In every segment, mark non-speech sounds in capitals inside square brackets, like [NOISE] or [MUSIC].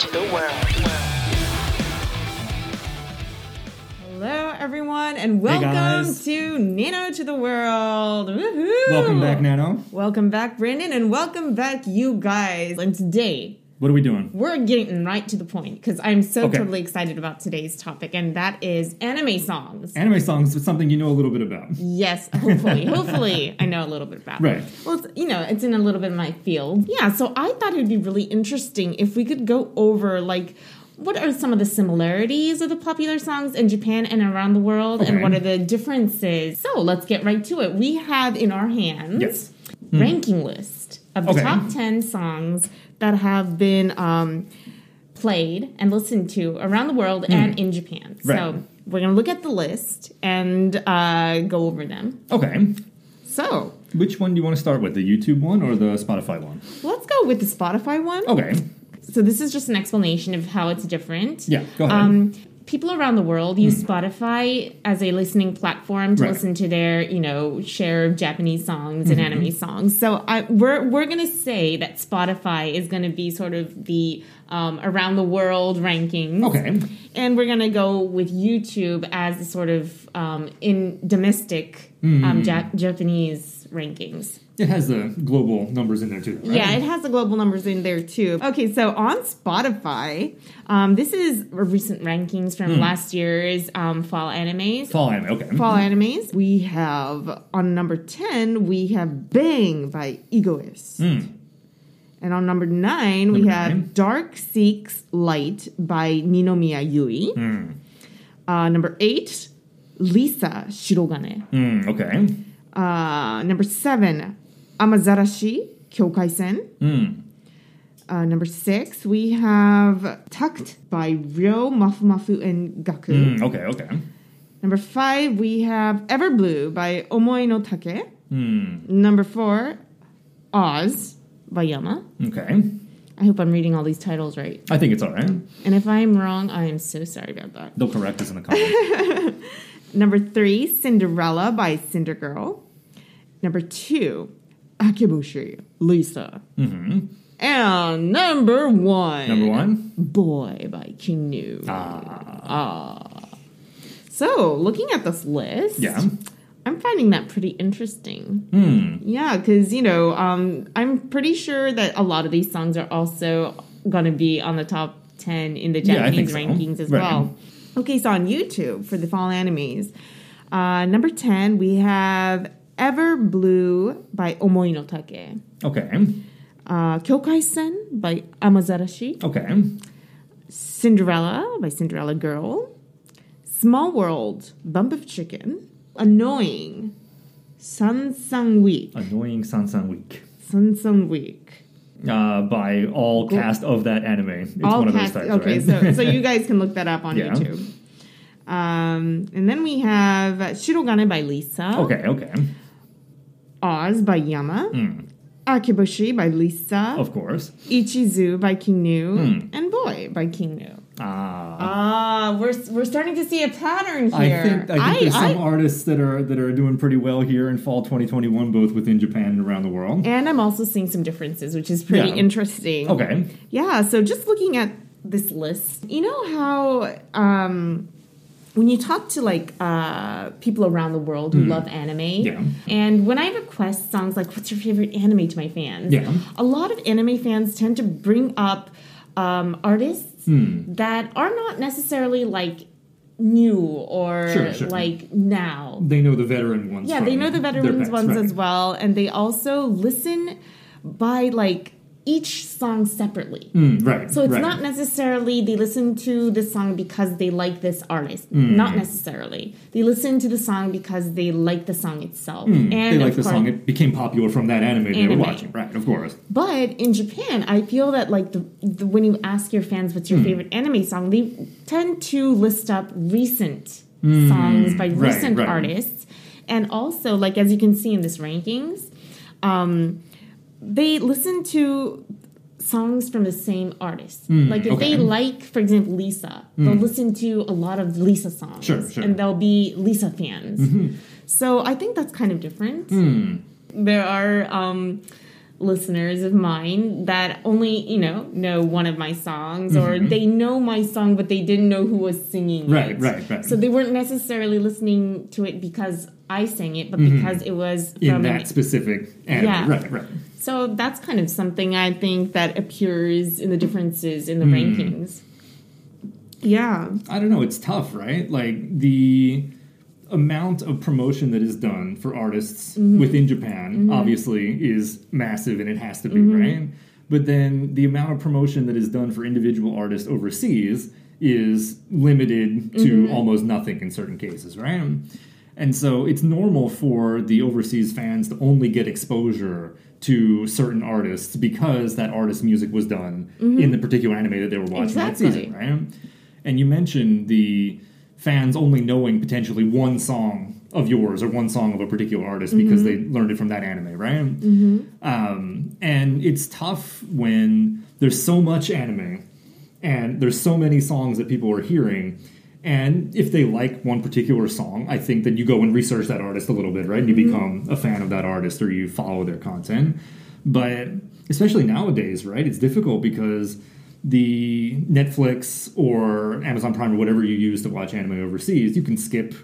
to the world. Hello, everyone, and welcome guys. to Nano to the World. Woohoo! Welcome back, Nano. Welcome back, Brandon, and welcome back, you guys. And today, What are we doing? we're getting right to the point because I'm so Okay. totally excited about today's topic, and that is anime songs. Anime songs is something you know a little bit about. Yes, hopefully, hopefully, I know a little bit about. Right. Well, it's, you know, it's in a little bit of my field. Yeah, so I thought it would be really interesting if we could go over like what are some of the similarities of the popular songs in Japan and around the world, and what are the differences. So let's get right to it. We have in our hands Yes. Hmm. ranking list of the Okay. top ten songs that have been um, played and listened to around the world and in Japan. Right. So we're gonna look at the list and uh, go over them. Okay. So Which one do you want to start with? The YouTube one or the Spotify one? let's go with the Spotify one. Okay. So this is just an explanation of how it's different. Yeah, go ahead. Um, people around the world use Spotify as a listening platform to Right. listen to their, you know, share of Japanese songs Mm-hmm. and anime songs. So I, we're we're gonna say that Spotify is gonna be sort of the um, around the world rankings. Okay. And we're gonna go with YouTube as the sort of um, in domestic um, Jap- Japanese rankings. It has the global numbers in there too. Right? Yeah, it has the global numbers in there too. Okay, so on Spotify, um, this is a recent rankings from last year's um, fall animes. Fall anime. Okay. Fall animes. We have on number 10, we have Bang by Egoist. Mm. And on number 9, we Number have nine. Dark Seeks Light by Ninomiya Yui. Mm. Uh, number 8, Lisa Shirogane. Mm, okay. Uh, number 7, Amazarashi Kyokai-sen. Mm. Uh, number six, we have Takt by Ryo Mafu Mafu and Gaku. Mm, okay. Okay. Number five, we have Everblue by Omoi no Take. Mm, Number four, Oz by Yama. okay. I hope I'm reading all these titles right. I think it's all right. And if I'm wrong, I am so sorry about that. They'll correct us in the comments. [LAUGHS] Number three, Cinderella by Cidergirl. Number two, Akeboshi, Lisa. hmm And number one, Number one. Boy by King Gnu. Ah. Ah. So, looking at this list, Yeah. I'm finding that pretty interesting. Hmm. Yeah, because, you know, um, I'm pretty sure that a lot of these songs are also going to be on the top 10 in the Yeah, Japanese so. rankings as Right. well. Okay, so on YouTube for the fall animes, uh, number 10, we have Ever Blue by Omoi no Take, Okay. uh, Kyokai-sen by Amazarashi, Okay. Cinderella by Cinderella Girl, Small World, Bump of Chicken, Annoying, Sun Week, Annoying Sansan Week. Sun Week. Uh, by all cast of that anime. It's one of those types, okay, right? so so you [LAUGHS] guys can look that up on Yeah. YouTube. Um, and then we have Shirogane by Lisa, okay. Okay. Oz by Yama, Mm, Akeboshi by Lisa, of course. Ichizu by King Gnu, Hmm. and Boy by King Gnu. Ah. Ah, we're we're starting to see a pattern I here. think I think there's some artists that are that are doing pretty well here in fall 2021, both within Japan and around the world. and I'm also seeing some differences, which is pretty Yeah. interesting. Okay. Yeah, so just looking at this list, you know how um, when you talk to like uh, people around the world who love anime. Yeah. and when I request songs like "What's your favorite anime?" to my fans, Yeah. a lot of anime fans tend to bring up um, artists Hmm. that are not necessarily like new or Sure, sure. like now. They know the veteran ones. Yeah, they know the their veterans ones right. as well, and they also listen by like each song separately. Mm, right. So it's right. not necessarily they listen to the song because they like this artist. Not necessarily. They listen to the song because they like the song itself. Mm, And they like the course- song. It became popular from that anime, they Anime. were watching. Right. Of course. But in Japan, I feel that like the, the when you ask your fans what's your Hmm. favorite anime song, they tend to list up recent songs by right, recent right. artists, and also like as you can see in this rankings, um, they listen to songs from the same artist. like if they Hmm, okay. Hmm. like, for example, Lisa, they'll listen to a lot of Lisa songs, Sure, sure. and they'll be Lisa fans. So I think that's kind of different Hmm. there are um, listeners of mine that only you know know one of my songs or Mm-hmm. they know my song but they didn't know who was singing Right, it. right, right. So they weren't necessarily listening to it because I sang it, but because it was Mm-hmm. in that an, specific anime. Yeah. Right, right. so that's kind of something I think that appears in the differences in the Hmm. rankings. Yeah. I don't know. It's tough, right? Like the amount of promotion that is done for artists Mm-hmm. within Japan obviously is massive, and it has to be Mm-hmm. right. But then the amount of promotion that is done for individual artists overseas is limited to Mm-hmm. almost nothing in certain cases, right? And so it's normal for the overseas fans to only get exposure to certain artists because that artist's music was done in the particular anime that they were watching that Mm-hmm. Season, right? And you mentioned the fans only knowing potentially one song of yours or one song of a particular artist because they mm-hmm. learned it from that anime, right? Mm-hmm. Um, and it's tough when there's so much anime and there's so many songs that people are hearing. And if they like one particular song, I think that you go and research that artist a little bit, right? And you mm-hmm. become a fan of that artist or you follow their content. But especially nowadays, right? It's difficult because the Netflix or Amazon Prime or whatever you use to watch anime overseas, you can skip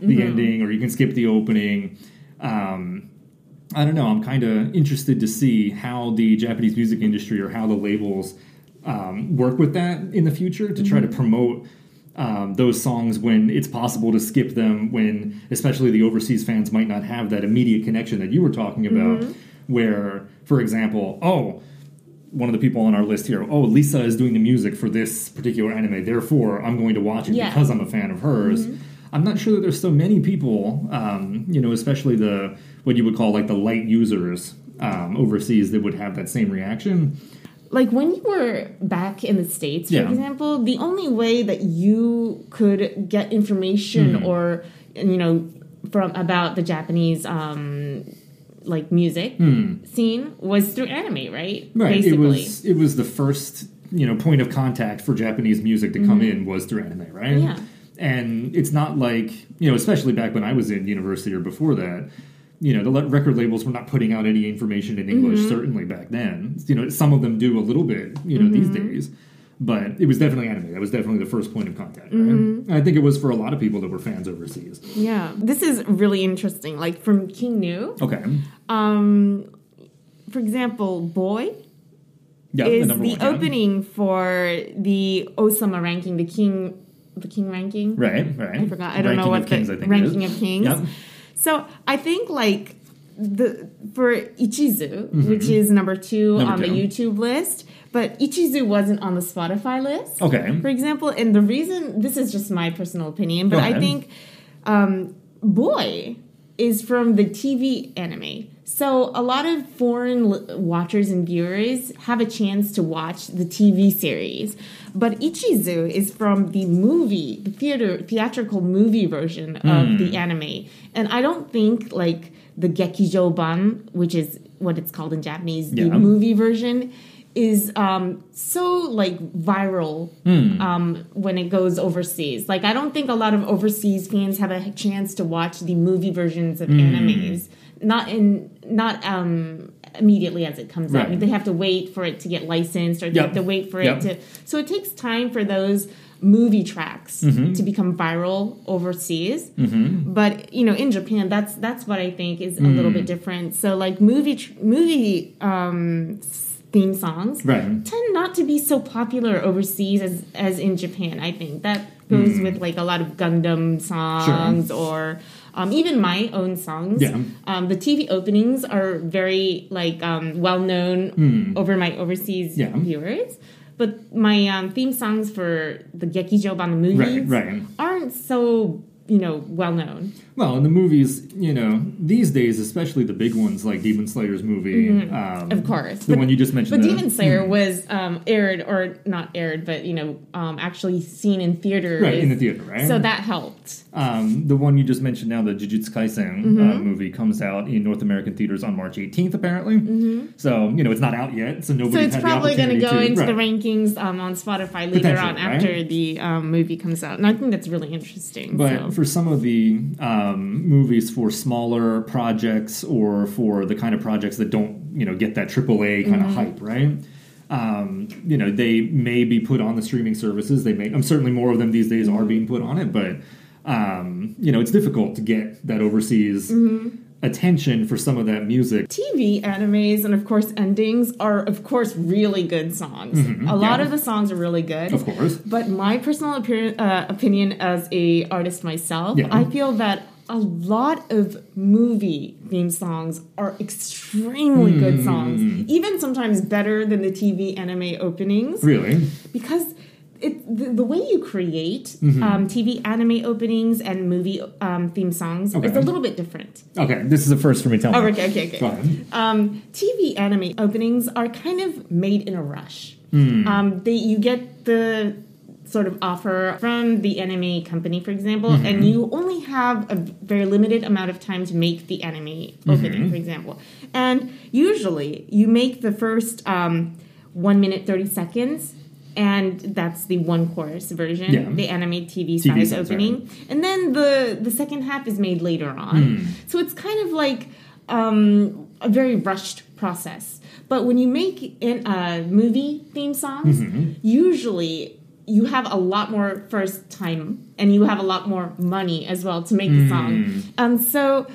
the ending or you can skip the opening. Um, I don't know. I'm kind of interested to see how the Japanese music industry or how the labels um, work with that in the future to try to promote um, those songs when it's possible to skip them. When especially the overseas fans might not have that immediate connection that you were talking about. Where, for example, oh, one of the people on our list here, oh, Lisa is doing the music for this particular anime, therefore I'm going to watch it Yeah. because I'm a fan of hers. I'm not sure that there's so many people, um, you know, especially the what you would call like the light users um, overseas that would have that same reaction. like when you were back in the states for Yeah. example the only way that you could get information Hmm. or you know from about the japanese um like music scene was through anime right Hmm. Right. basically It was it was the first you know point of contact for Japanese music to come in was through anime, right? Mm-hmm. Yeah. And it's not like you know, especially back when I was in university or before that. You know, the record labels were not putting out any information in English. Mm-hmm. Certainly back then, you know, some of them do a little bit. You know, these Mm-hmm. days, but it was definitely anime. That was definitely the first point of contact. Right? Mm-hmm. I think it was for a lot of people that were fans overseas. yeah this is really interesting like from King Gnu Okay, um for example boy yeah, is the, yeah. opening for the osama ranking the king the king ranking Right, right. I forgot. I don't know what kings. the I think ranking of kings. Yep. So I think like the for Ichizu, which is number two Mm-hmm. Number on the. YouTube list, but Ichizu wasn't on the Spotify list. Okay. For example, and the reason this is just my personal opinion, but I think um, Boy is from the TV anime. So a lot of foreign li- watchers and viewers have a chance to watch the TV series. But Ichizu is from the movie, the theater theatrical movie version of Hmm. the anime. And I don't think like the Gekijoban, which is what it's called in Japanese, the movie version is um, so like viral Hmm. um, when it goes overseas. Like I don't think a lot of overseas fans have a chance to watch the movie versions of Hmm. animes. Not in not um, immediately as it comes out. Right. They have to wait for it to get licensed, or they Yep. have to wait for Yep. it to. So it takes time for those movie tracks Mm-hmm. to become viral overseas. But you know, in Japan, that's that's what I think is a little Mm. bit different. So like movie tr- movie um, theme songs Right. tend not to be so popular overseas as as in Japan. I think that goes Hmm. with like a lot of Gundam songs or um, even my own songs. Yeah. Um, the TV openings are very like um, well known over my overseas. Yeah. viewers. But my um, theme songs for the Gekijoban movies Right, right. aren't so you know well known. Well, in the movies, you know, these days, especially the big ones like Demon Slayer's movie, um, Mm-hmm. Of course, the But- one you just mentioned. But the- Demon Slayer was um, aired, or not aired, but you know, um, actually seen in theaters. right in the theater, right? So that helped. um, the one you just mentioned now, the Jujutsu Kaisen Mm-hmm. uh, movie, comes out in North American theaters on March 18th, apparently. So you know, it's not out yet, so nobody. Mm-hmm. So it's probably going to go into the rankings um, on Spotify later on right? after the um, movie comes out, and I think that's really interesting. But so. for some of the um, um, movies for smaller projects or for the kind of projects that don't, you know, get that AAA kind of hype, right? Um, you know, they may be put on the streaming services. They may. I'm certainly more of them these days are being put on it, but um, you know, it's difficult to get that overseas attention for some of that music. TV animes and of course endings are of course really good songs. a lot yeah. of the songs are really good. Of course. But my personal appear- uh, opinion as a artist myself, Yeah. I feel that a lot of movie theme songs are extremely Hmm. good songs, even sometimes better than the TV anime openings Really? because it the, the way you create Mm-hmm. um, TV anime openings and movie um, theme songs is a little bit different. Okay, this is the first for me. Tell Oh, me. okay, okay, okay. Go ahead. Um, TV anime openings are kind of made in a rush. Hmm. Um, they you get the sort of offer from the anime company, for example, Mm-hmm. and you only have a very limited amount of time to make the anime Mm-hmm. opening, for example. And usually, you make the first um, one minute thirty seconds. And that's the one chorus version, Yeah. the anime TV, TV size opening, and then the the second half is made later on. Hmm. So it's kind of like um, a very rushed process. But when you make in uh, movie theme songs, Mm-hmm. usually you have a lot more first time and you have a lot more money as well to make the song. And so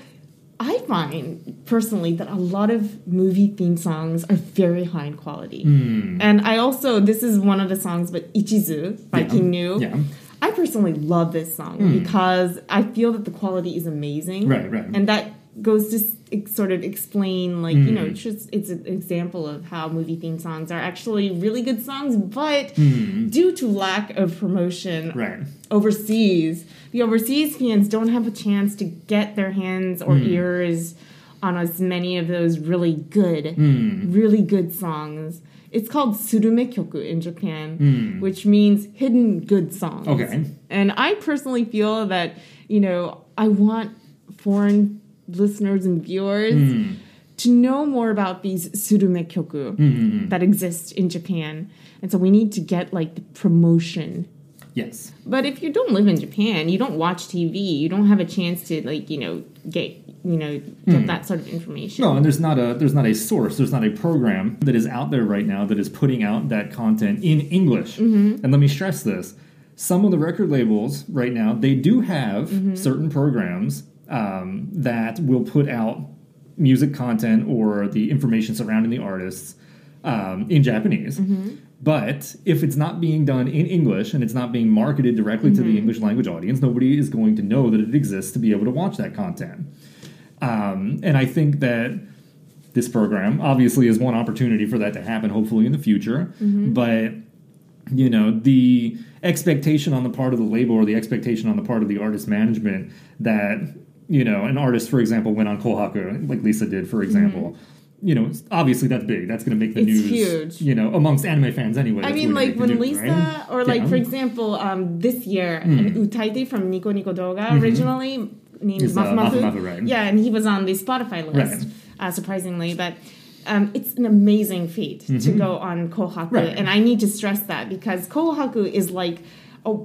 I find personally that a lot of movie theme songs are very high in quality. Hmm. And I also, this is one of the songs, but Ichizu by Yeah. King. Yeah. I personally love this song because I feel that the quality is amazing. Right, right. And that goes to sort of explain, like, you Hmm. know, it's just it's an example of how movie theme songs are actually really good songs, but due to lack of promotion. Right. overseas, the overseas fans don't have a chance to get their hands or Hmm. ears on as many of those really good, Hmm. really good songs. It's called surume kyoku in Japan, which means hidden good songs. Okay. And I personally feel that, you know, I want foreign listeners and viewers Hmm. to know more about these surume kyoku that exist in Japan. And so we need to get like the promotion. Yes. But if you don't live in Japan, you don't watch TV, you don't have a chance to like, you know, get, you know, get that sort of information. No, and there's not a there's not a source, there's not a program that is out there right now that is putting out that content in English. Mm-hmm. And let me stress this: some of the record labels right now they do have Mm-hmm. certain programs um, that will put out music content or the information surrounding the artists um, in Japanese. Mm-hmm. But if it's not being done in English and it's not being marketed directly to Mm-hmm. the English language audience, nobody is going to know that it exists to be able to watch that content. Um, and I think that this program obviously is one opportunity for that to happen, hopefully in the future. But you know, the expectation on the part of the label or the expectation on the part of the artist management that you know an artist, for example, went on Kohaku, like Lisa did, for example. You know, obviously that's big. That's going to make the It's news. huge. You know, amongst anime fans anyway. I mean, like when Lisa, right? or like Yeah. for example, um, this year, an Utaite from Nico Nico Doga originally named Mm-hmm. Is, uh, Mafu Mafu. Mafu Mafu, right. Yeah, and he was on the Spotify list, Right. uh, surprisingly, but. Um, it's an amazing feat to go on Kohaku, Mm-hmm. And I need to stress that because Kohaku is like a,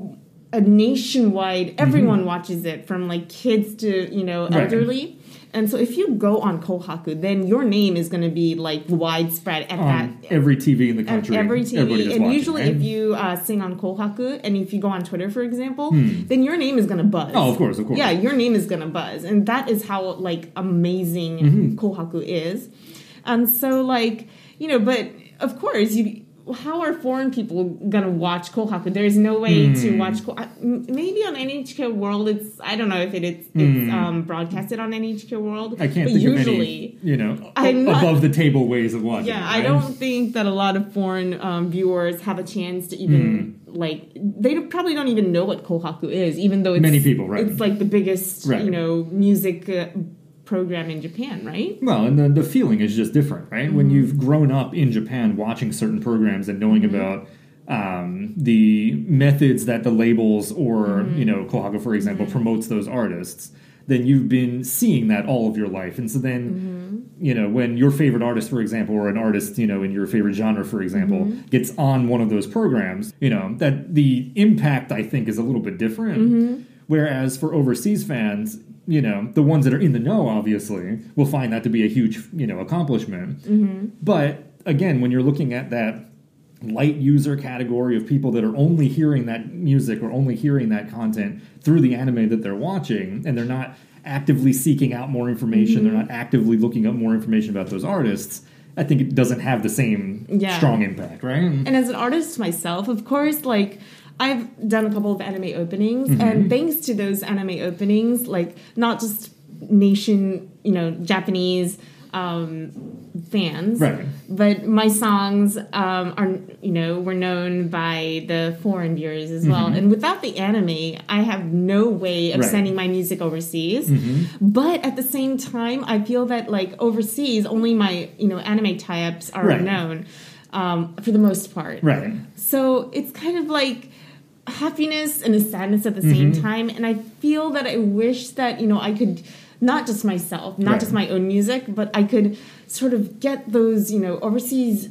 a nationwide. Everyone watches it, from like kids to you know Mm-hmm. Right. elderly. And so, if you go on Kohaku, then your name is going to be like widespread at that on every TV in the country. every TV. And usually, right? if you uh, sing on Kohaku and if you go on Twitter, for example, then your name is gonna buzz. Oh, of course, of course. Yeah, your name is gonna buzz, and that is how like amazing Mm-hmm. Kohaku is. And so, like you know, but of course you. How are foreign people gonna watch Kohaku? There's no way Hmm. to watch. Ko- uh, maybe on NHK World, it's I don't know if it, it's, it's um, broadcasted on NHK World. Hmm. I can't but think usually, of any, you know, not- above the table ways of watching. yeah, it, I don't think that a lot of foreign um, viewers have a chance to even Hmm. like they probably don't even know what Kohaku is, even though it's, Many people, right. It's like the biggest Right. you know music uh, program in Japan, right? Well, and the, the feeling is just different, right? Mm-hmm. When you've grown up in Japan watching certain programs and knowing Mm-hmm. about um, the methods that the labels or, Mm-hmm. you know, Kohaku, for example, promotes those artists, then you've been seeing that all of your life. And so then, Mm-hmm. you know, when your favorite artist, for example, or an artist, you know, in your favorite genre, for example, Mm-hmm. gets on one of those programs, you know, that the impact, I think, is a little bit different. Mm-hmm. Whereas for overseas fans, you know, the ones that are in the know, obviously, will find that to be a huge, you know, accomplishment. Mm-hmm. But again, when you're looking at that light user category of people that are only hearing that music or only hearing that content through the anime that they're watching, and they're not actively seeking out more information, Mm-hmm. they're not actively looking up more information about those artists. I think it doesn't have the same Yeah. strong impact, right? And as an artist myself, of course, like I've done a couple of anime openings, Mm-hmm. and thanks to those anime openings, like not just nation, you know, Japanese um, fans, Right. but my songs um, are, you know, were known by the foreign viewers as well. And without the anime, I have no way of Mm-hmm. Right. sending my music overseas. Mm-hmm. But at the same time, I feel that like overseas, only my, you know, anime tie-ups are Right. known um, for the most part. Right. So it's kind of like happiness and a sadness at the same mm-hmm. time. And I feel that I wish that, you know, I could not just myself, not Right. just my own music, but I could sort of get those, you know, overseas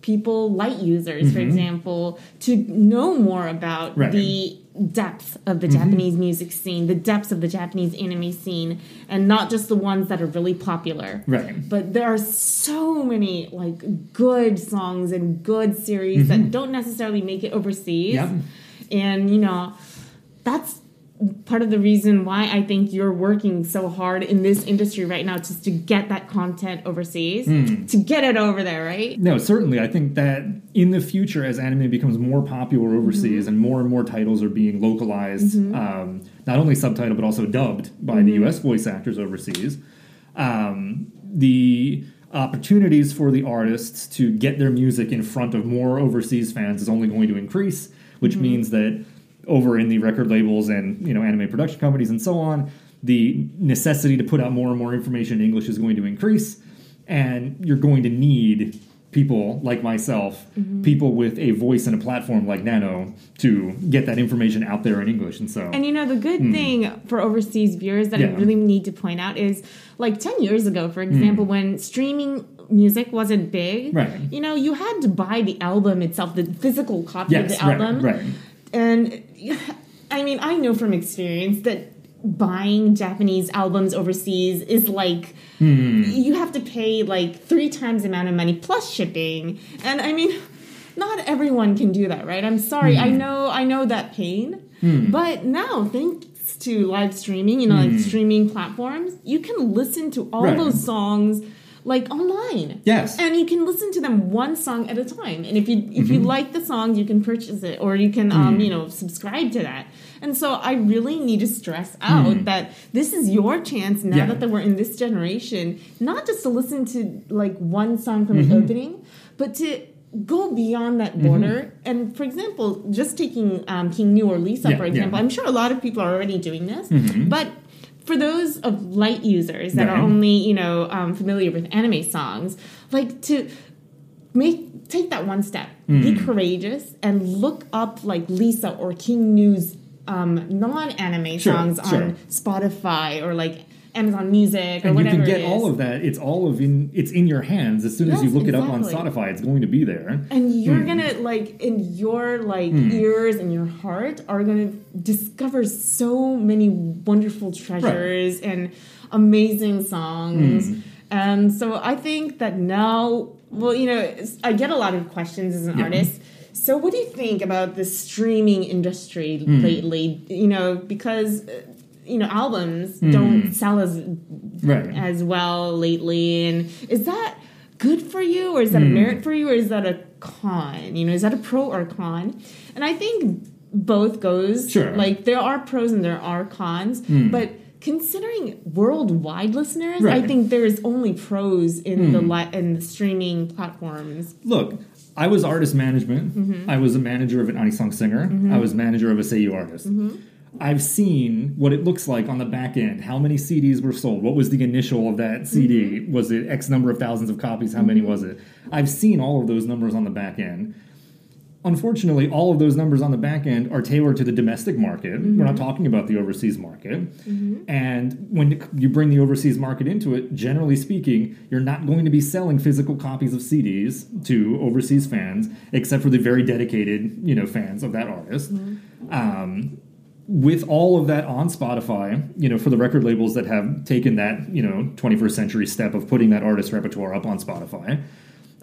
people, light users, for mm-hmm. example, to know more about Right. the depth of the mm-hmm. Japanese music scene, the depths of the Japanese anime scene, and not just the ones that are really popular. Right. But there are so many like good songs and good series that don't necessarily make it overseas. Yep. And you know, that's part of the reason why I think you're working so hard in this industry right now just to get that content overseas, to get it over there, right? No, certainly. I think that in the future, as anime becomes more popular overseas and more and more titles are being localized, um, not only subtitled but also dubbed by the U.S. voice actors overseas, um, the opportunities for the artists to get their music in front of more overseas fans is only going to increase, which mm-hmm. means that over in the record labels and you know anime production companies and so on, the necessity to put out more and more information in English is going to increase, and you're going to need people like myself, mm-hmm. people with a voice and a platform like Nano, to get that information out there in English. And so, And you know, the good hmm. thing for overseas viewers that I Hmm. Really need to point out is like 10 years ago, for example, hmm. when streaming music wasn't big, Hmm. Right. you know, you had to buy the album itself, the physical copy yes, of the album. right. And I mean, I know from experience that buying Japanese albums overseas is like Hmm. you have to pay like three times the amount of money plus shipping. And I mean, not everyone can do that, right? I'm sorry. Hmm. I know I know that pain. But now thanks to live streaming, you know, like streaming platforms, you can listen to all Hmm. Those songs like online. Yes. And you can listen to them one song at a time. And if you if Mm-hmm. you like the song, you can purchase it or you can Mm. um, you know, subscribe to that. And so I really need to stress out that this is your chance now Mm. Yeah. that we're in this generation, not just to listen to like one song from Mm-hmm. the opening, but to go beyond that border. And for example, just taking um, King Gnu or Lisa, Yeah, for yeah. example, I'm sure a lot of people are already doing this, Mm-hmm. but for those of light users that are only you know um, familiar with anime songs, like to make take that one step, be Mm. courageous, and look up like Lisa or King Gnu's um, non-anime Sure, songs sure. on Spotify or like Amazon Music or and you can get all of that. It's all of in. It's in your hands. As soon as you Yes, look it up on exactly. Spotify, it's going to be there. and you're Hmm. gonna like in your like ears and your heart are gonna discover so many wonderful treasures and amazing songs Hmm. and so i think that now well you know i get a lot of questions as an Yeah. artist so what do you think about the streaming industry Hmm. lately you know because uh, you know albums Hmm. don't sell as Right. as well lately. And is that good for you, or is that a Hmm. merit for you, or is that a con? You know, is that a pro or a con? And I think both goes. Sure. Hmm. Like there are pros and there are cons, but. Considering worldwide listeners, I Right. Hmm. think there is only pros in the li- in the streaming platforms. Look, I was artist management. Mm-hmm. I was a manager of an anisong singer. I was manager of a Seiyu artist. Mm-hmm. I've seen what it looks like on the back end. How many CDs were sold? What was the initial of that CD? Mm-hmm. Was it X number of thousands of copies? How many was it? I've seen all of those numbers on the back end. Unfortunately, all of those numbers on the back end are tailored to the domestic market. We're not talking about the overseas market. And when you bring the overseas market into it, generally speaking, you're not going to be selling physical copies of CDs to overseas fans, except for the very dedicated, you know, fans of that artist. Um, with all of that on Spotify, you know, for the record labels that have taken that, you know, 21st century step of putting that artist repertoire up on Spotify,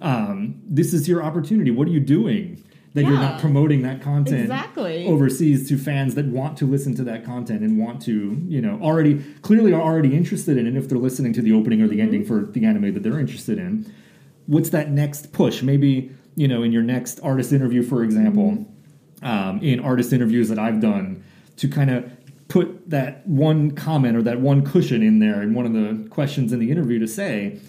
um, this is your opportunity. What are you doing that you're not promoting that content Exactly. overseas to fans that want to listen to that content and want to, you know, already clearly are already interested in it if they're listening to the opening or the ending for the anime that they're interested in? What's that next push? Maybe, you know, in your next artist interview, for example, um, in artist interviews that I've done, to kind of put that one comment or that one cushion in there in one of the questions in the interview to say,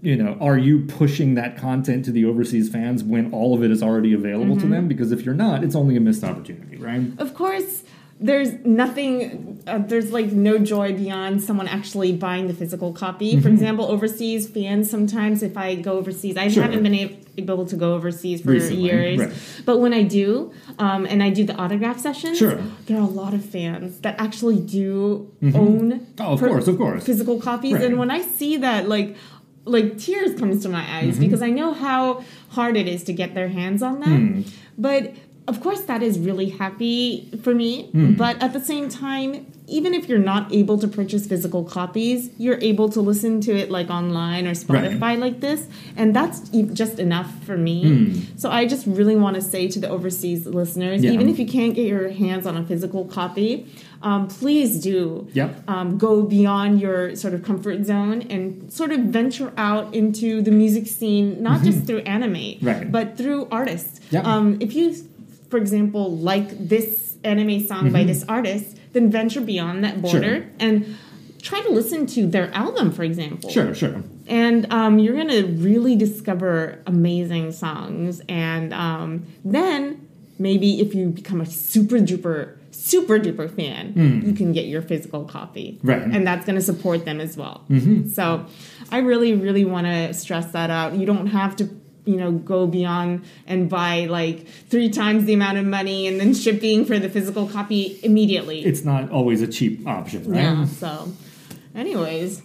you know, are you pushing that content to the overseas fans when all of it is already available to mm-hmm. them? Because if you're not, it's only a missed opportunity, right? Of course, there's nothing, uh, there's like no joy beyond someone actually buying the physical copy. Mm-hmm. For example, overseas fans, sometimes if I go overseas, I Sure. haven't been able to go overseas for Recently, years. right. But when I do, um, and I do the autograph sessions, Sure. there are a lot of fans that actually do own Oh, of per- course, of course. physical copies. Right. And when I see that, like, like tears comes to my eyes Mm-hmm. because I know how hard it is to get their hands on them. Hmm. But of course, that is really happy for me. Hmm. But at the same time, even if you're not able to purchase physical copies, you're able to listen to it like online or Spotify Right. like this, and that's just enough for me. Hmm. So I just really want to say to the overseas listeners, Yeah. even if you can't get your hands on a physical copy, um, please do Yep. um, go beyond your sort of comfort zone and sort of venture out into the music scene, not just through anime, Mm-hmm. Right. but through artists. Yep. Um, if you, for example, like this anime song by this artist, then venture beyond that border Mm-hmm. Sure. and try to listen to their album, for example. Sure, sure. And um, you're going to really discover amazing songs. And um, then maybe if you become a super duper, super duper fan, you can get your physical copy. Right. And that's going to support them as well. So I really, really want to stress that out. You don't have to. You know, go beyond and buy like three times the amount of money and then shipping for the physical copy immediately. It's not always a cheap option, right? Yeah. So, anyways,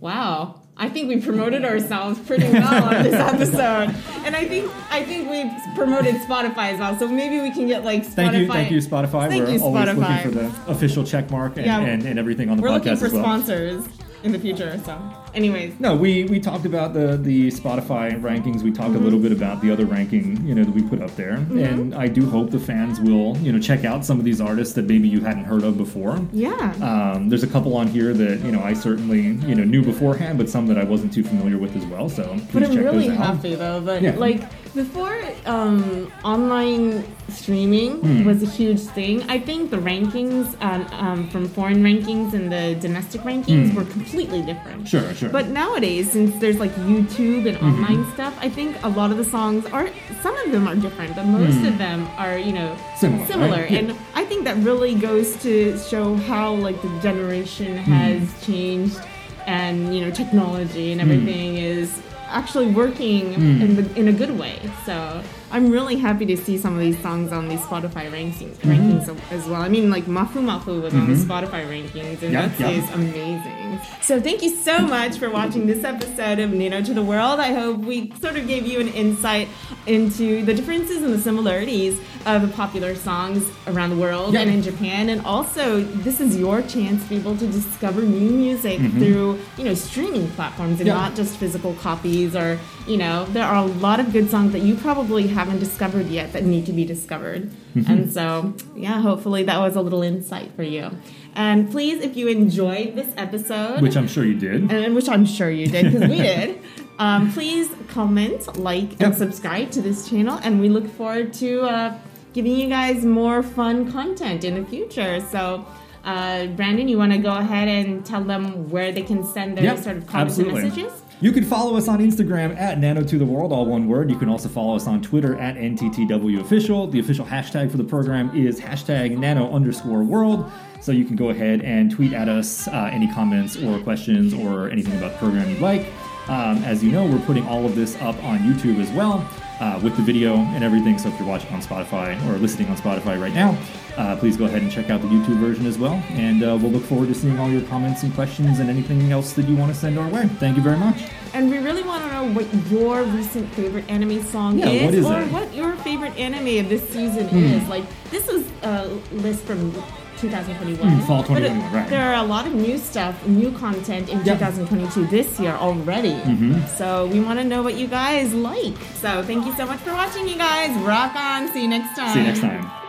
wow. I think we promoted ourselves pretty well on this [LAUGHS] episode, and I think I think we promoted Spotify as well. So maybe we can get like Spotify. Thank you, thank you, Spotify. Thank We're you, always Spotify. looking for the official check mark and, Yeah. and, and everything on the We're podcast looking for well. sponsors in the future. So, anyways, No, we we talked about the the Spotify rankings. We talked Mm-hmm. a little bit about the other ranking, you know, that we put up there, and I do hope the fans will, you know, check out some of these artists that maybe you hadn't heard of before. yeah. Um, there's a couple on here that you know I certainly you know knew beforehand, but some that I wasn't too familiar with as well. So please But I'm check really those out. happy though that Yeah. like before um, online streaming Hmm. was a huge thing. I think the rankings um, um, from foreign rankings and the domestic rankings were completely different. Hmm. Sure, sure. But nowadays, since there's like YouTube and mm-hmm. online stuff, I think a lot of the songs are some of them are different, but most mm. of them are you know Similar, right? Yeah. And I think that really goes to show how like the generation mm. has changed, and you know technology and mm. everything is actually working in the in a good way. So I'm really happy to see some of these songs on these Spotify rankings rankings as well. I mean, like Mafu Mafu was on the Spotify rankings, and Yeah, that yeah. is amazing. So thank you so much for watching this episode of Nano to the World. I hope we sort of gave you an insight into the differences and the similarities of the popular songs around the world Yeah. and in Japan. And also, this is your chance to be able to discover new music Mm-hmm. through, you know, streaming platforms and not just physical copies or, you know, there are a lot of good songs that you probably haven't discovered yet that need to be discovered. Mm-hmm. And so, yeah, hopefully that was a little insight for you. And please, if you enjoyed this episode, which I'm sure you did. and which I'm sure you did because we did. [LAUGHS] Um, please comment, like, and subscribe to this channel, and we look forward to uh, giving you guys more fun content in the future. So, uh, Brandon, you want to go ahead and tell them where they can send their Yep, sort of comments absolutely. and messages? You can follow us on Instagram at Nano to the World, all one word. You can also follow us on Twitter at NTTW Official. The official hashtag for the program is hashtag nano underscore world. So you can go ahead and tweet at us uh, any comments or questions or anything about the program you'd like. Um, as you know, we're putting all of this up on YouTube as well uh, with the video and everything. So if you're watching on Spotify or listening on Spotify right now, uh, please go ahead and check out the YouTube version as well. And uh, we'll look forward to seeing all your comments and questions and anything else that you want to send our way. Thank you very much. And we really want to know what your recent favorite anime song Yeah, is, or it? Hmm. what your favorite anime of this season is. Like this is a list from 2021. Mm, fall But, uh, 2021, right. There are a lot of new stuff, new content in Yep. 2022 this year already. Mm-hmm. So we want to know what you guys like. So thank you so much for watching, you guys. Rock on. See you next time. See you next time.